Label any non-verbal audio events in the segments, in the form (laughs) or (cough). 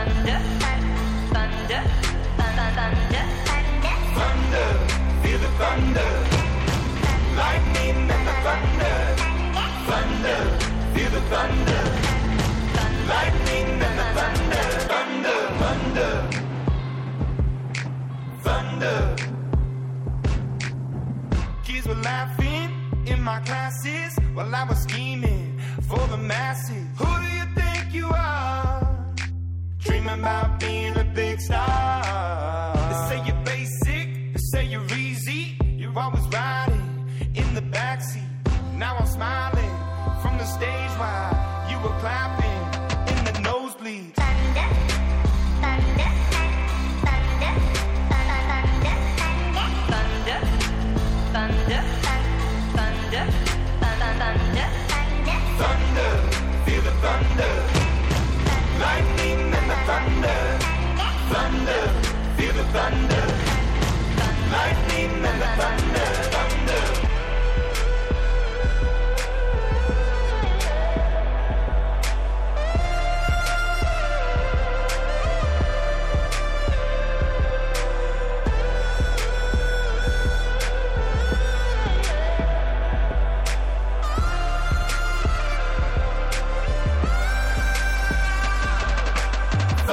thunder, thunder, thunder, thunder. Thunder, feel the thunder. Lightning and the thunder. Thunder, feel the thunder. Lightning and the thunder. Thunder, thunder. Thunder. Kids were laughing in my classes while I was scheming Now I'm smiling from the stage while you were clapping in the nosebleeds. thunder, thunder, thunder, thunder, Thunder, thunder, thunder, thunder, thunder. Thunder, feel the thunder. Lightning and the thunder. Thunder, feel the thunder. Lightning and the thunder.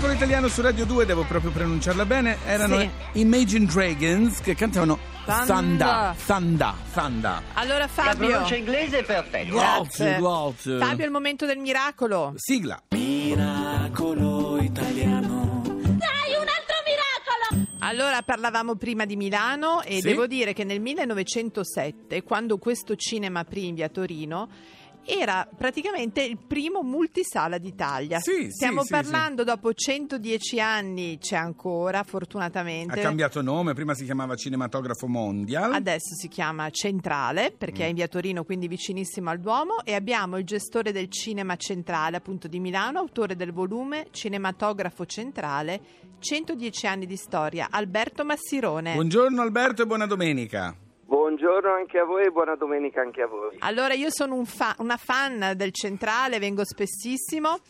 Miracolo Italiano su Radio 2, devo proprio pronunciarla bene, erano Sì. Imagine Dragons che cantavano Thanda. Thanda, Thanda, Thanda. Allora La Fabio, pronuncia inglese è perfetta. Grazie, grazie. Fabio è il momento del miracolo. Sigla. Miracolo italiano. Allora parlavamo prima di Milano e Sì. devo dire che nel 1907, quando questo cinema aprì a Torino, era praticamente il primo multisala d'Italia. Sì, sì, Stiamo sì, parlando dopo 110 anni, c'è ancora Ha fortunatamente. cambiato nome, prima si chiamava Cinematografo Mondial. Adesso si chiama Centrale perché è in via Torino, quindi vicinissimo al Duomo. E abbiamo il gestore del cinema centrale, appunto di Milano, autore del volume Cinematografo Centrale, 110 anni di storia, Alberto Massirone. Buongiorno Alberto e buona domenica. Buongiorno anche a voi e buona domenica anche a voi. Allora, io sono un fa- una fan del Centrale, vengo spessissimo.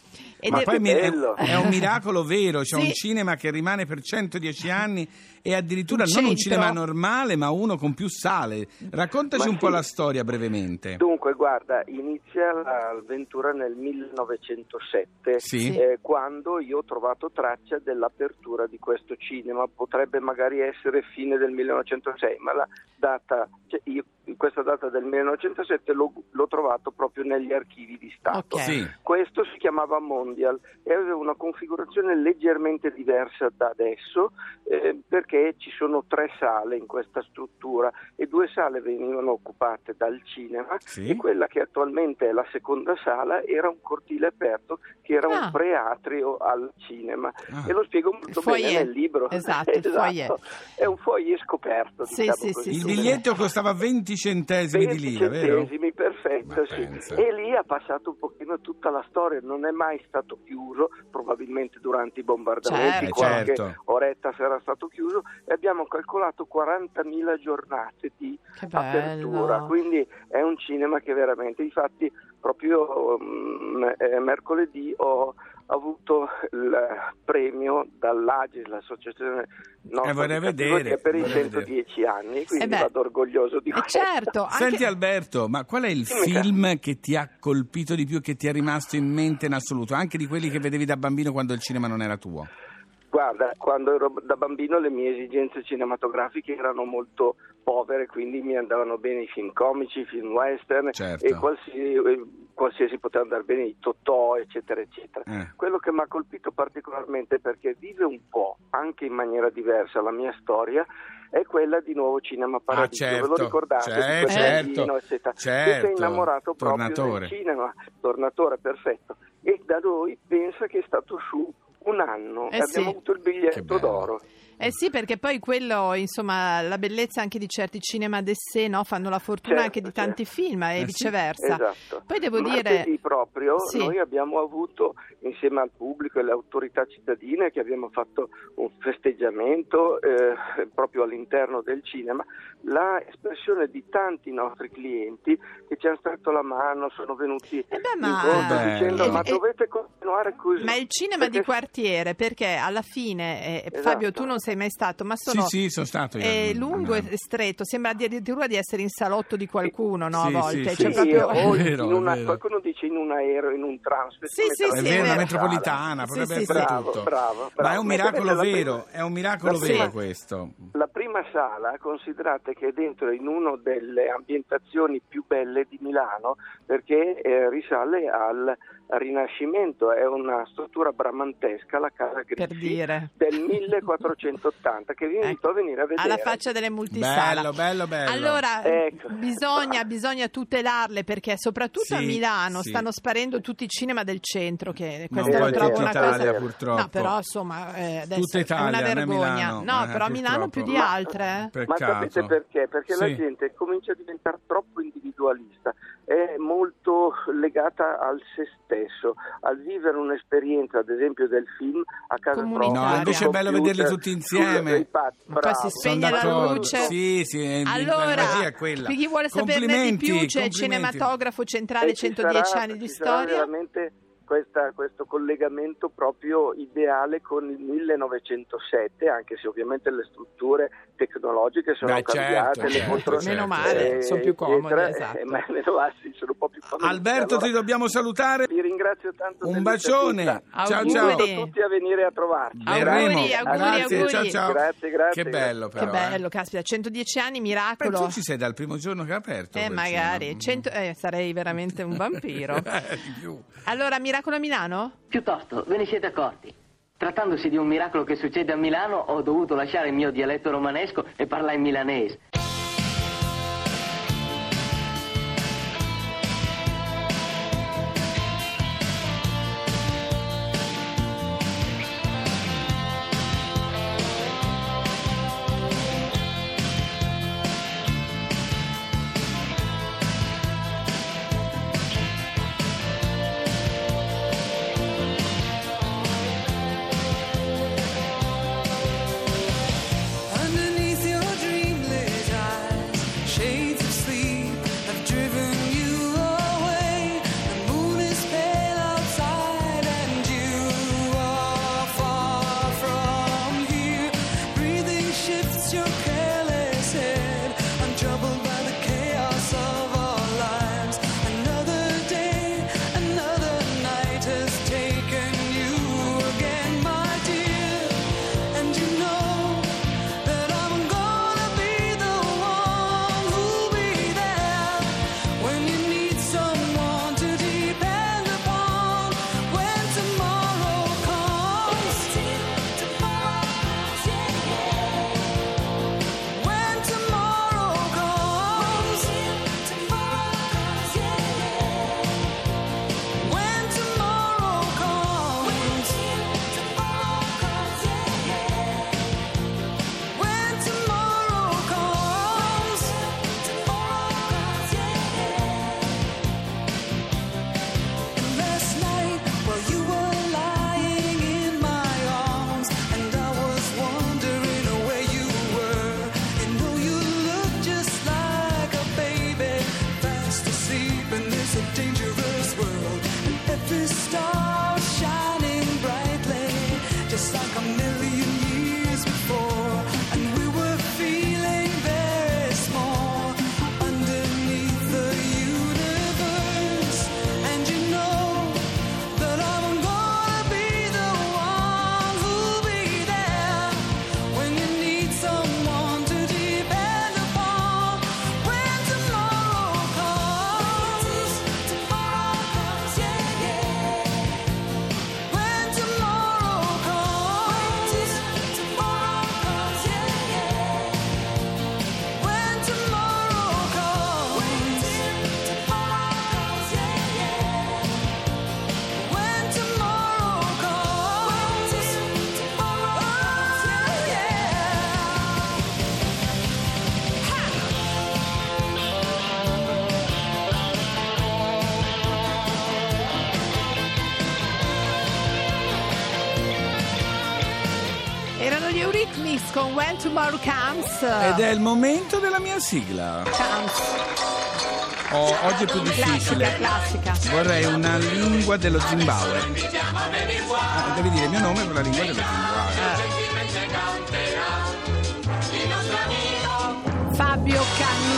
Ed Ma è- poi mi- è, bello. è un miracolo vero, c'è (laughs) Sì. un cinema che rimane per 110 anni e addirittura Un non un cinema normale, ma uno con più sale. Raccontaci Ma un po' sì. la storia brevemente. Dunque, guarda, inizia l'avventura nel 1907, Sì. eh, quando io ho trovato traccia dell'apertura di questo cinema. Potrebbe magari essere fine del 1906, ma la data, cioè io questa data del 1907 l'ho, l'ho trovato proprio negli archivi di Stato. Ok. Sì. Questo si chiamava Mondial e aveva una configurazione leggermente diversa da adesso eh, perché ci sono tre sale in questa struttura e due sale venivano occupate dal cinema Sì. e quella che attualmente è la seconda sala era un cortile aperto che era Ah. un preatrio al cinema Ah. e lo spiego molto foyer. bene nel libro. (laughs) Esatto, foyer. È un foyer scoperto. Sì, diciamo sì, così. sì, Il biglietto costava 20 centesimi 20 di lira, vero? centesimi, perfetto, Ma sì. E lì ha passato un pochino tutta la storia, non è mai stato chiuso, probabilmente durante i bombardamenti, Certo. qualche Certo. oretta sarà stato chiuso e abbiamo calcolato 40.000 giornate di apertura, quindi è un cinema che veramente, infatti proprio eh, mercoledì ho avuto il premio dall'Agis, l'associazione nostra Eh, vorrei vedere, per i vorrei 110 anni, quindi Eh beh. vado orgoglioso di Eh, questo. certo, anche- Senti Alberto, ma qual è il Dimmi, cara. film che ti ha colpito di più, che ti è rimasto in mente in assoluto? Anche di quelli che vedevi da bambino quando il cinema non era tuo? Guarda, quando ero da bambino le mie esigenze cinematografiche erano molto povere, quindi mi andavano bene i film comici, i film western Certo. e qualsiasi, qualsiasi poteva andare bene, i Totò, eccetera, eccetera. Eh. Quello che mi ha colpito particolarmente perché vive un po', anche in maniera diversa, la mia storia è quella di Nuovo Cinema Paradiso. Ve lo certo, ricordate? certo, certo, eccetera, certo. è innamorato proprio Tornatore. del cinema, tornatore perfetto. E da noi pensa che è stato su un anno Eh e abbiamo sì. avuto il biglietto d'oro. Eh sì, perché poi quello, insomma, la bellezza anche di certi cinema d'essè, no? Fanno la fortuna Certo, anche di tanti certo. film e Eh sì, viceversa. Esatto. Poi devo Martedì dire... proprio Sì. noi abbiamo avuto insieme al pubblico e alle autorità cittadine che abbiamo fatto un festeggiamento eh, proprio all'interno del cinema, la espressione di tanti nostri clienti che ci hanno stretto la mano, sono venuti Eh beh, ma- Bello. dicendo Eh, ma eh, dovete continuare così. Ma il cinema di Perché- quartiere, perché alla fine, eh, Esatto. Fabio, tu non sei mai stato, ma sono Sì, sì, sono stato io. è lungo e stretto, sembra addirittura di essere in salotto di qualcuno, no? Sì, a volte. sì, Cioè, proprio- o È in vero, una- qualcuno dice in un aereo, in un tram. Sì, sì, È sì, vero, è una metropolitana, Sì, potrebbe sì, essere sì. Bravo, tutto. bravo, Ma è bravo. un miracolo vero, prima- è un miracolo la vero questo. La prima sala, considerate che è dentro in una delle ambientazioni più belle di Milano perché eh, risale al Rinascimento, è una struttura bramantesca, la Casa Griffi, dire. del 1480 che vi invito a venire a vedere. alla faccia delle multisala. Bello, bello, bello. Allora, Ecco. bisogna, bisogna tutelarle perché soprattutto a Sì, Milano sì. stanno sparendo tutti i cinema del centro, che Non questa lo trovo tutta una Italia, cosa... purtroppo. No, però insomma, eh, adesso Tutta è Italia, una non è vergogna. Milano. No, Eh, però a Milano più di purtroppo. Altre. eh. Ma Peccato. sapete perché? Perché la Sì. gente comincia a diventare troppo individualista, è molto legata al se stesso, al vivere un'esperienza, ad esempio del film a casa propria. No, invece è bello vederli tutti insieme. Ma poi si spegne la luce. Sì, sì, è- la Allora, è quella. per chi vuole saperne di più, c'è il cinematografo centrale E ci 110 sarà- anni di storia. veramente questa- questo collegamento proprio ideale con il 1907, anche se ovviamente le strutture tecnologiche sono Beh, certo, cambiate, le certo, poltrone Meno male, eh, sono più comode, esatto. eh, ma meno male, sì, sono un po' più comode. Alberto, Allora, ti dobbiamo salutare. vi ringrazio tanto Un bacione. Ciao, ciao. Invito tutti a venire a trovarci. Auguri, auguri, Grazie, auguri. ciao, ciao. Grazie, grazie. Che bello Che però. bello, eh. caspita, 110 anni, Beh, miracolo. tu ci sei dal primo giorno che ha aperto. Eh, magari. 100 eh, sarei veramente un vampiro. (laughs) Eh, di più. Allora, Miracolo a Milano? Piuttosto, ve ne siete accorti? Trattandosi di un miracolo che succede a Milano, ho dovuto lasciare il mio dialetto romanesco e parlare in milanese. Con When Tomorrow Comes. Ed è il momento della mia sigla. Oh, oggi è più difficile. Classica, classica. Vorrei una lingua dello Zimbabwe. Ah, devi dire il mio nome con la lingua dello Zimbabwe. Fabio Canino.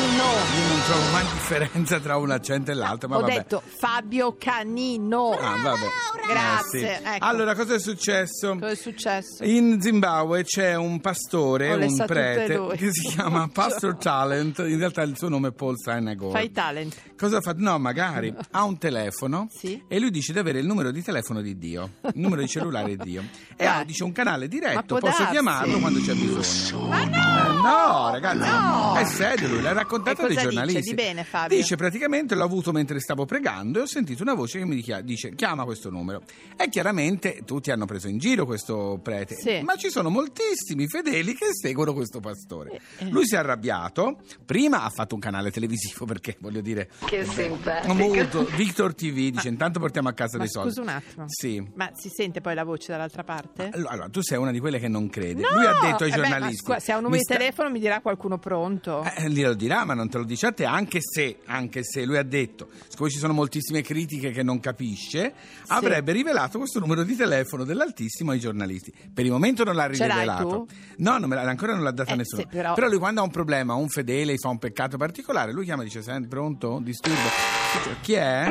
Io non trovo mai differenza tra un accento e l'altro, ma Ho vabbè. detto Fabio Canino. Ah, vabbè. Grazie, Eh, sì. ecco. Allora, cosa è successo? Cosa è successo? In Zimbabwe c'è un pastore, un prete, che si chiama (laughs) Pastor Talent. In realtà il suo nome è Paul Sinagore. Fai talent. Cosa fa? No, magari (laughs) ha un telefono Sì. e lui dice di avere il numero di telefono di Dio, il numero di cellulare di Dio. E ha, dice, un canale diretto, posso darsi? chiamarlo quando c'è bisogno. Ma no! No, ragazzi, No! è serio, lui l'ha raccontato dai cosa dice? giornalisti. Di bene, Fabio? Dice praticamente l'ho avuto mentre stavo pregando e ho sentito una voce che mi dice chiama questo numero. E chiaramente tutti hanno preso in giro questo prete, Sì. ma ci sono moltissimi fedeli che seguono questo pastore. Eh, eh. Lui si è arrabbiato, prima ha fatto un canale televisivo (laughs) perché voglio dire... Che simpatico. Molto, Victor TV dice intanto portiamo a casa Ma dei soldi. scusa un attimo. Sì. Ma si sente poi la voce dall'altra parte? Allora, tu sei una di quelle che non crede. No! Lui ha detto ai Eh beh, ma giornalisti. scusa, se ha un "Mi numero di sta- telefono mi dirà qualcuno pronto. Eh, glielo dirà, ma non te lo dice a te, anche se, anche se lui ha detto, siccome ci sono moltissime critiche che non capisce, avrebbe rivelato questo numero di telefono dell'Altissimo ai giornalisti. Per il momento non l'ha Ce l'hai rivelato. tu? No, non me l'ha- ancora non l'ha data Eh, nessuno. sì, però- lui quando ha un problema, un fedele, fa un peccato particolare, lui chiama e dice, senti, pronto? Disturbo. Chi è?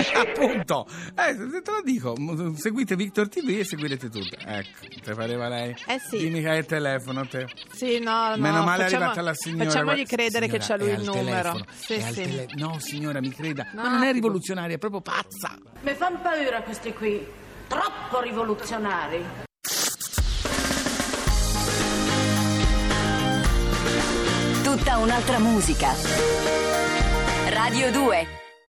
(laughs) Appunto, eh, te lo dico, seguite Victor TV e seguirete tutto. Ecco, te pareva lei? Eh sì. Dimmi che hai il telefono, te. Sì, no, no. Meno male è facciamo- arrivata la signora. Facciamogli credere che c'ha Signora, lui è il al numero. telefono, Sì, è sì. tele- No, signora, mi creda. No, ma non è rivoluzionaria, è proprio pazza. Mi fanno paura questi qui, troppo rivoluzionari. Tutta un'altra musica. Radio 2